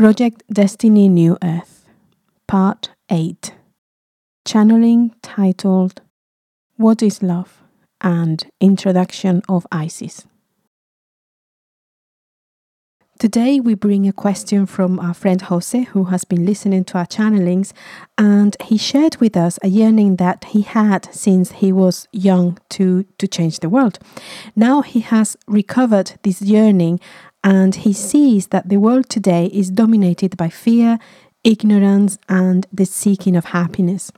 Project Destiny New Earth, Part 8. Channeling titled What is Love and Introduction of Isis. Today, we bring a question from our friend Jose, who has been listening to our channelings, and he shared with us a yearning that he had since he was young to, to change the world. Now he has recovered this yearning and he sees that the world today is dominated by fear, ignorance, and the seeking of happiness.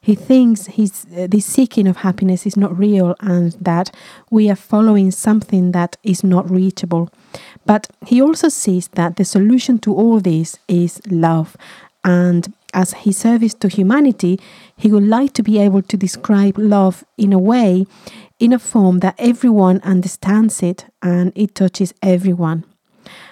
He thinks his, uh, this seeking of happiness is not real and that we are following something that is not reachable. But he also sees that the solution to all this is love. And as his service to humanity, he would like to be able to describe love in a way in a form that everyone understands it and it touches everyone.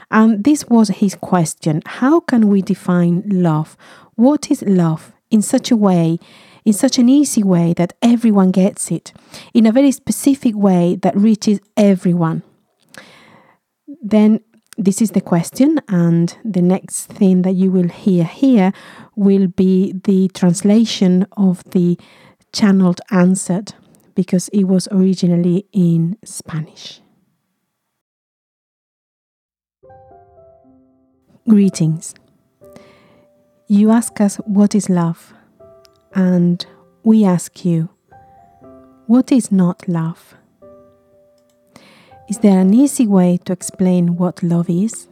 And this was his question How can we define love? What is love in such a way, in such an easy way that everyone gets it, in a very specific way that reaches everyone? Then this is the question, and the next thing that you will hear here will be the translation of the channeled answered because it was originally in Spanish. Greetings. You ask us what is love, and we ask you, what is not love? Is there an easy way to explain what love is?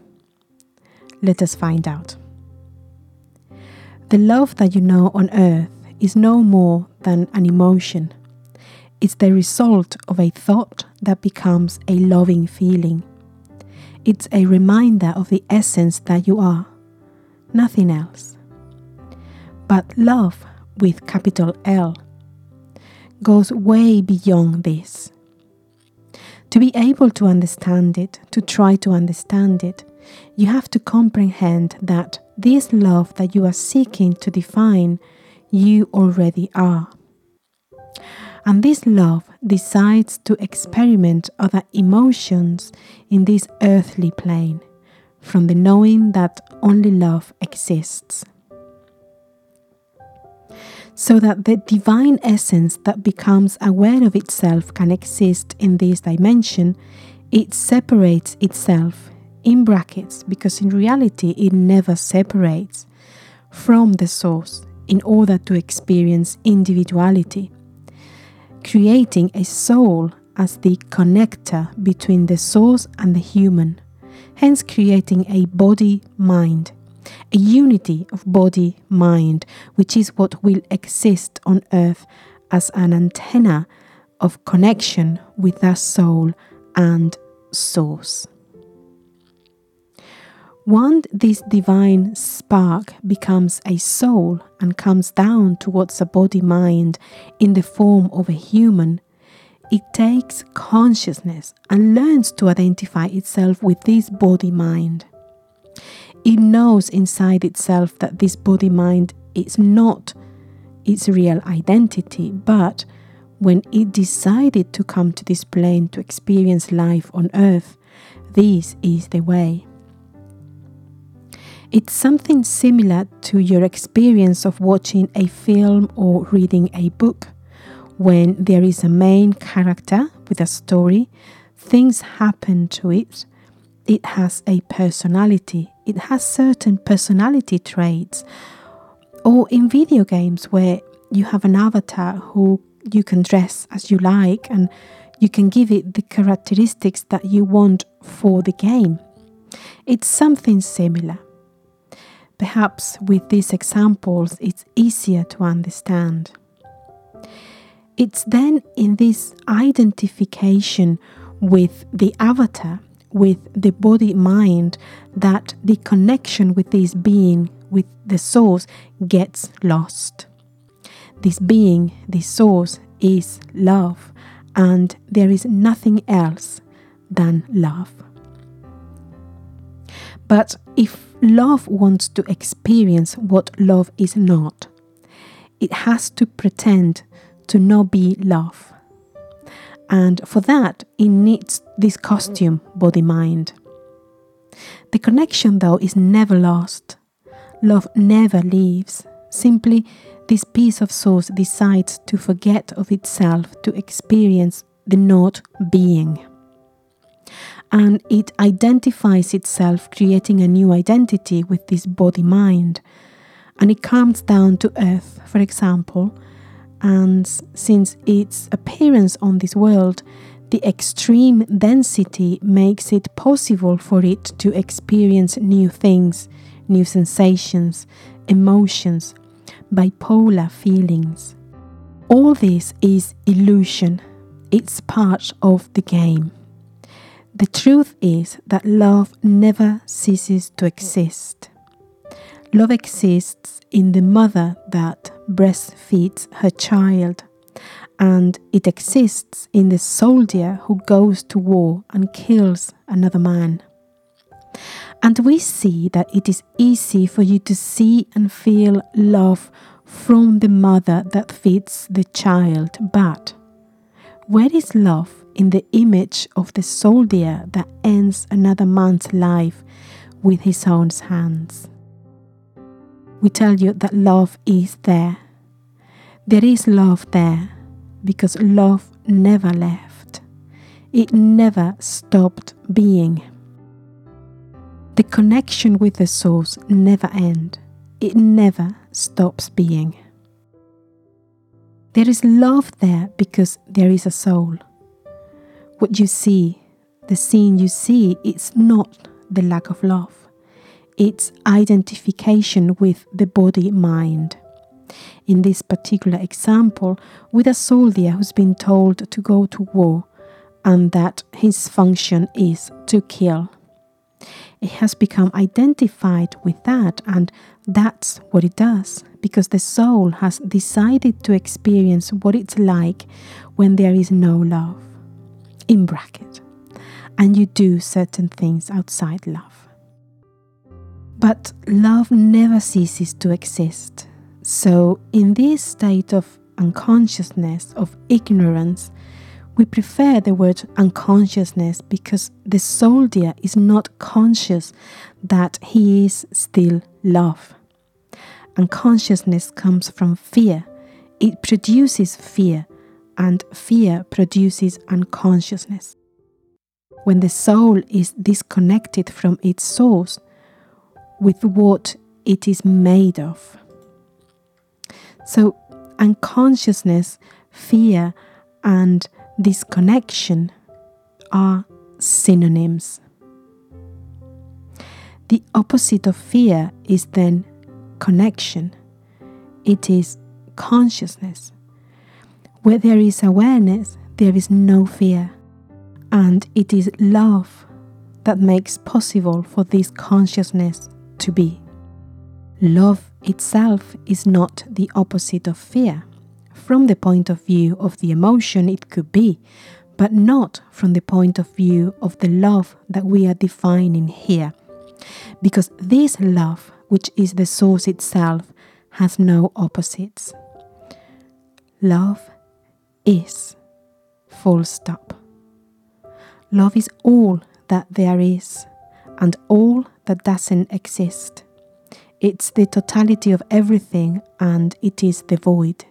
Let us find out. The love that you know on earth is no more than an emotion it's the result of a thought that becomes a loving feeling. It's a reminder of the essence that you are, nothing else. But love, with capital L, goes way beyond this. To be able to understand it, to try to understand it, you have to comprehend that this love that you are seeking to define, you already are. And this love decides to experiment other emotions in this earthly plane from the knowing that only love exists. So that the divine essence that becomes aware of itself can exist in this dimension, it separates itself in brackets because in reality it never separates from the source in order to experience individuality creating a soul as the connector between the source and the human, hence creating a body mind, a unity of body mind, which is what will exist on earth as an antenna of connection with that soul and source. Once this divine spark becomes a soul and comes down towards a body mind in the form of a human, it takes consciousness and learns to identify itself with this body mind. It knows inside itself that this body mind is not its real identity, but when it decided to come to this plane to experience life on earth, this is the way. It's something similar to your experience of watching a film or reading a book. When there is a main character with a story, things happen to it. It has a personality, it has certain personality traits. Or in video games where you have an avatar who you can dress as you like and you can give it the characteristics that you want for the game. It's something similar. Perhaps with these examples, it's easier to understand. It's then in this identification with the avatar, with the body mind, that the connection with this being, with the source, gets lost. This being, this source, is love, and there is nothing else than love. But if love wants to experience what love is not, it has to pretend to not be love. And for that, it needs this costume, body mind. The connection, though, is never lost. Love never leaves. Simply, this piece of source decides to forget of itself to experience the not being. And it identifies itself, creating a new identity with this body mind. And it comes down to earth, for example, and since its appearance on this world, the extreme density makes it possible for it to experience new things, new sensations, emotions, bipolar feelings. All this is illusion, it's part of the game. The truth is that love never ceases to exist. Love exists in the mother that breastfeeds her child, and it exists in the soldier who goes to war and kills another man. And we see that it is easy for you to see and feel love from the mother that feeds the child, but where is love in the image of the soldier that ends another man's life with his own hands? we tell you that love is there. There is love there because love never left. It never stopped being. The connection with the source never ends. It never stops being. There is love there because there is a soul. What you see, the scene you see, it's not the lack of love its identification with the body mind. In this particular example, with a soldier who's been told to go to war and that his function is to kill. It has become identified with that, and that's what it does because the soul has decided to experience what it's like when there is no love. In bracket. And you do certain things outside love. But love never ceases to exist. So, in this state of unconsciousness, of ignorance, we prefer the word unconsciousness because the soldier is not conscious that he is still love. Unconsciousness comes from fear, it produces fear, and fear produces unconsciousness. When the soul is disconnected from its source, with what it is made of. So, unconsciousness, fear, and disconnection are synonyms. The opposite of fear is then connection, it is consciousness. Where there is awareness, there is no fear, and it is love that makes possible for this consciousness to be. Love itself is not the opposite of fear. From the point of view of the emotion, it could be, but not from the point of view of the love that we are defining here. Because this love, which is the source itself, has no opposites. Love is. Full stop. Love is all that there is and all that doesn't exist. It's the totality of everything and it is the void.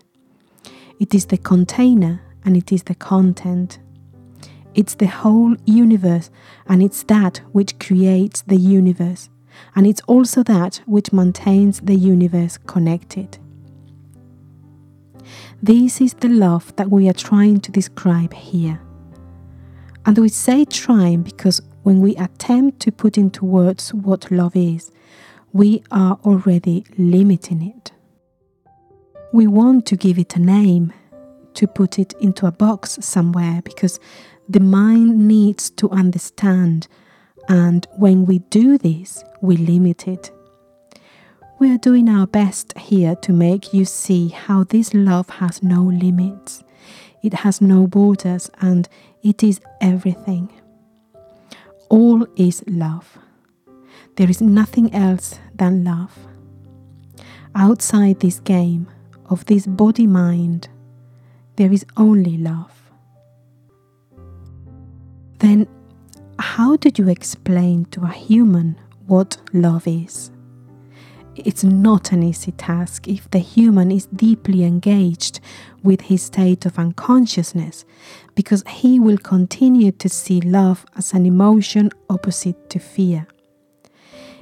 It is the container and it is the content. It's the whole universe and it's that which creates the universe. And it's also that which maintains the universe connected. This is the love that we are trying to describe here. And we say trying because when we attempt to put into words what love is, we are already limiting it. We want to give it a name, to put it into a box somewhere, because the mind needs to understand, and when we do this, we limit it. We are doing our best here to make you see how this love has no limits, it has no borders, and it is everything. All is love. There is nothing else than love. Outside this game of this body mind, there is only love. Then, how do you explain to a human what love is? It's not an easy task if the human is deeply engaged with his state of unconsciousness, because he will continue to see love as an emotion opposite to fear.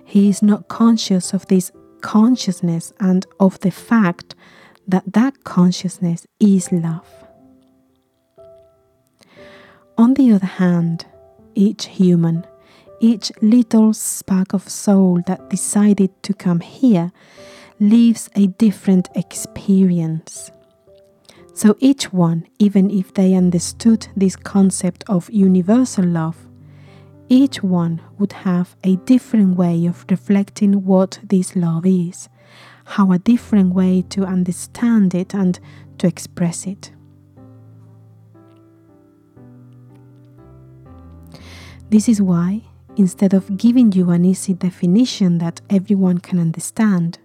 He is not conscious of this consciousness and of the fact that that consciousness is love. On the other hand, each human, each little spark of soul that decided to come here, lives a different experience. So each one, even if they understood this concept of universal love, each one would have a different way of reflecting what this love is, how a different way to understand it and to express it. This is why, instead of giving you an easy definition that everyone can understand,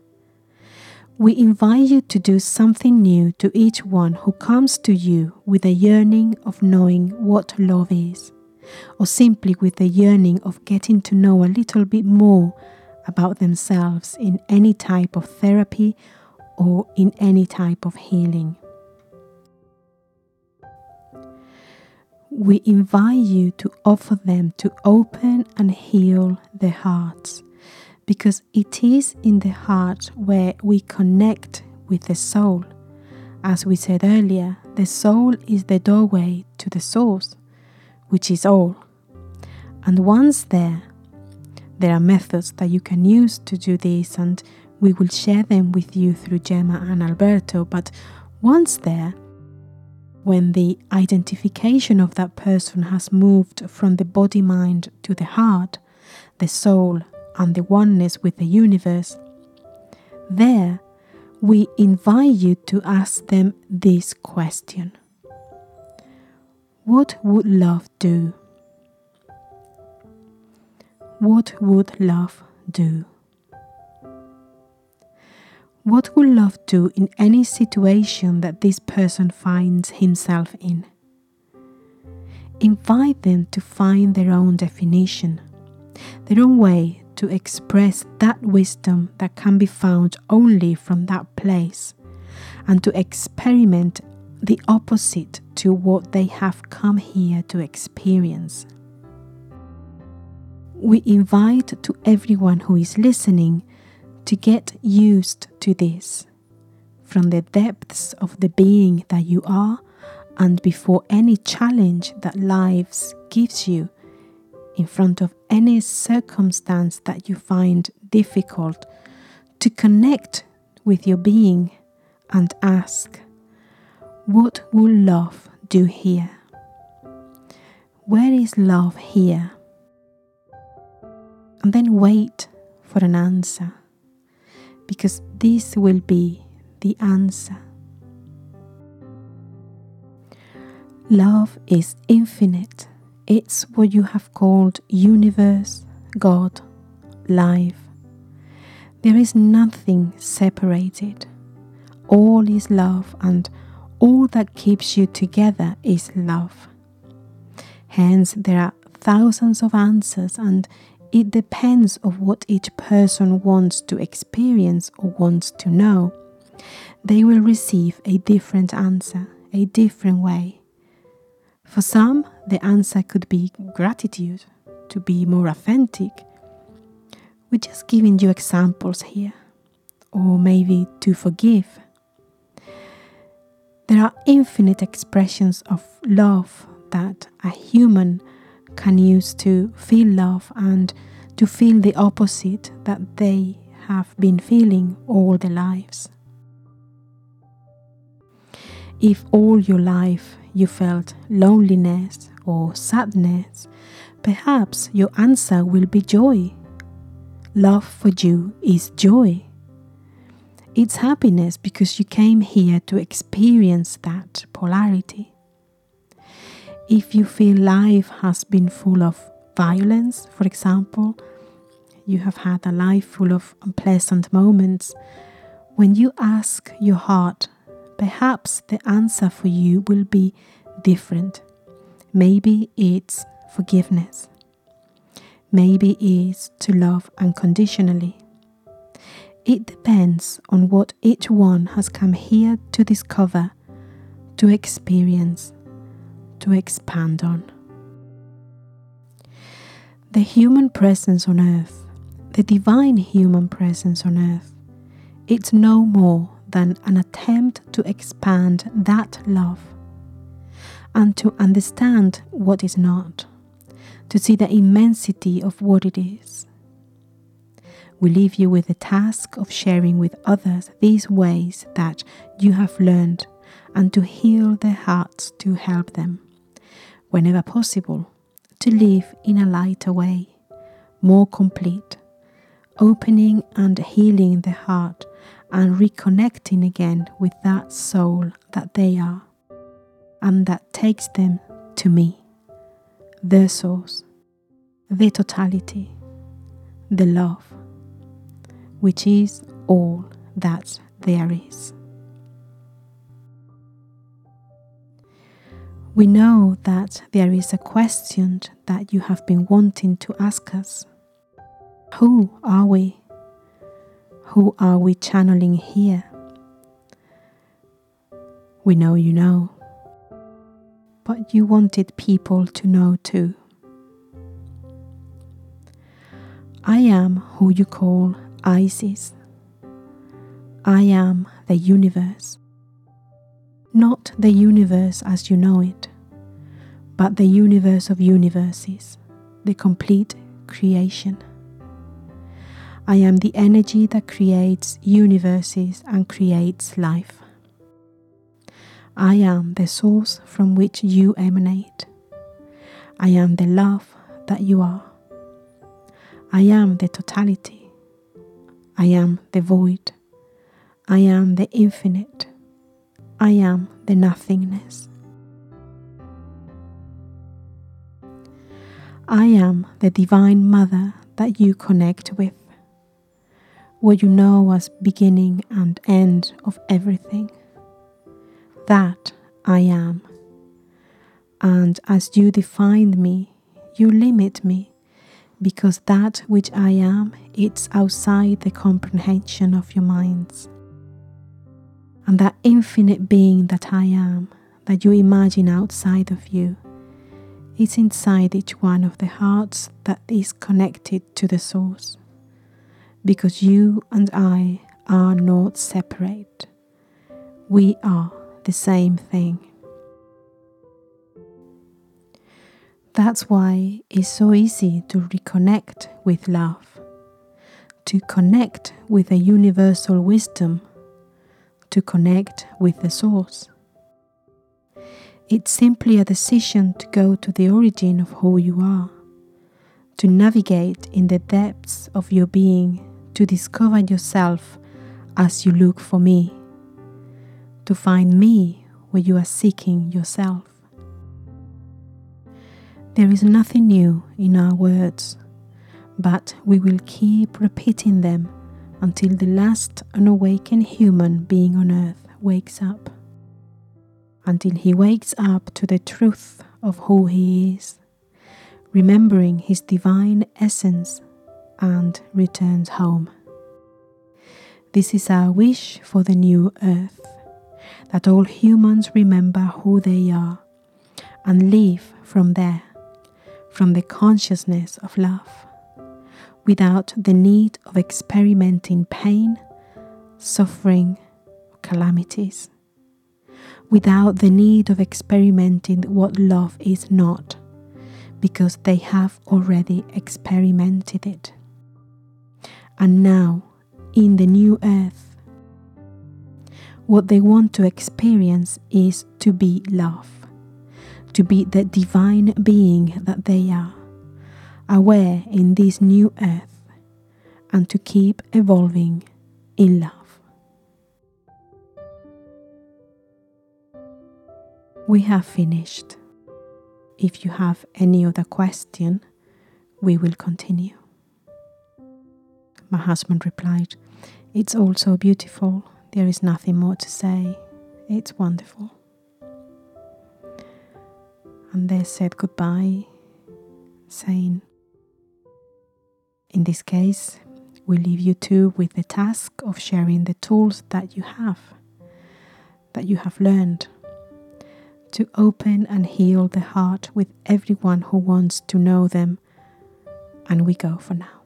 we invite you to do something new to each one who comes to you with a yearning of knowing what love is, or simply with the yearning of getting to know a little bit more about themselves in any type of therapy or in any type of healing. We invite you to offer them to open and heal their hearts because it is in the heart where we connect with the soul. As we said earlier, the soul is the doorway to the source, which is all. And once there, there are methods that you can use to do this, and we will share them with you through Gemma and Alberto. But once there, when the identification of that person has moved from the body mind to the heart, the soul, and the oneness with the universe, there we invite you to ask them this question What would love do? What would love do? What will love do in any situation that this person finds himself in? Invite them to find their own definition, their own way to express that wisdom that can be found only from that place, and to experiment the opposite to what they have come here to experience. We invite to everyone who is listening to get used to this from the depths of the being that you are and before any challenge that life gives you in front of any circumstance that you find difficult to connect with your being and ask what will love do here? Where is love here? And then wait for an answer because this will be the answer. Love is infinite. It's what you have called universe, God, life. There is nothing separated. All is love, and all that keeps you together is love. Hence, there are thousands of answers, and it depends of what each person wants to experience or wants to know. They will receive a different answer, a different way. For some, the answer could be gratitude, to be more authentic. We're just giving you examples here. Or maybe to forgive. There are infinite expressions of love that a human can use to feel love and to feel the opposite that they have been feeling all their lives. If all your life you felt loneliness or sadness, perhaps your answer will be joy. Love for you is joy. It's happiness because you came here to experience that polarity if you feel life has been full of violence, for example, you have had a life full of unpleasant moments, when you ask your heart, perhaps the answer for you will be different. Maybe it's forgiveness. maybe is to love unconditionally. It depends on what each one has come here to discover, to experience, to expand on. The human presence on earth, the divine human presence on earth, it's no more than an attempt to expand that love and to understand what is not, to see the immensity of what it is. We leave you with the task of sharing with others these ways that you have learned and to heal their hearts to help them, whenever possible, to live in a lighter way, more complete, opening and healing the heart and reconnecting again with that soul that they are and that takes them to me, the source, the totality, the love, which is all that there is. We know that there is a question that you have been wanting to ask us. Who are we? Who are we channeling here? We know you know, but you wanted people to know too. I am who you call Isis. I am the universe. Not the universe as you know it, but the universe of universes, the complete creation. I am the energy that creates universes and creates life. I am the source from which you emanate. I am the love that you are. I am the totality. I am the void. I am the infinite. I am the nothingness. I am the Divine Mother that you connect with what you know as beginning and end of everything. That I am. And as you define me, you limit me, because that which I am, it's outside the comprehension of your minds. And that infinite being that I am, that you imagine outside of you, is inside each one of the hearts that is connected to the source because you and I are not separate. We are the same thing. That's why it's so easy to reconnect with love, to connect with a universal wisdom, to connect with the source. It's simply a decision to go to the origin of who you are, to navigate in the depths of your being to discover yourself as you look for me, to find me where you are seeking yourself. There is nothing new in our words, but we will keep repeating them until the last unawakened human being on earth wakes up. Until he wakes up to the truth of who he is, remembering his divine essence and returns home. This is our wish for the new earth that all humans remember who they are and live from there, from the consciousness of love, without the need of experimenting pain, suffering, calamities, without the need of experimenting what love is not, because they have already experimented it and now in the new earth. What they want to experience is to be love, to be the divine being that they are, aware in this new earth, and to keep evolving in love. We have finished. If you have any other question, we will continue. My husband replied, It's all so beautiful. There is nothing more to say. It's wonderful. And they said goodbye, saying, In this case, we leave you two with the task of sharing the tools that you have, that you have learned, to open and heal the heart with everyone who wants to know them. And we go for now.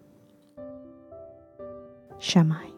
Shamai.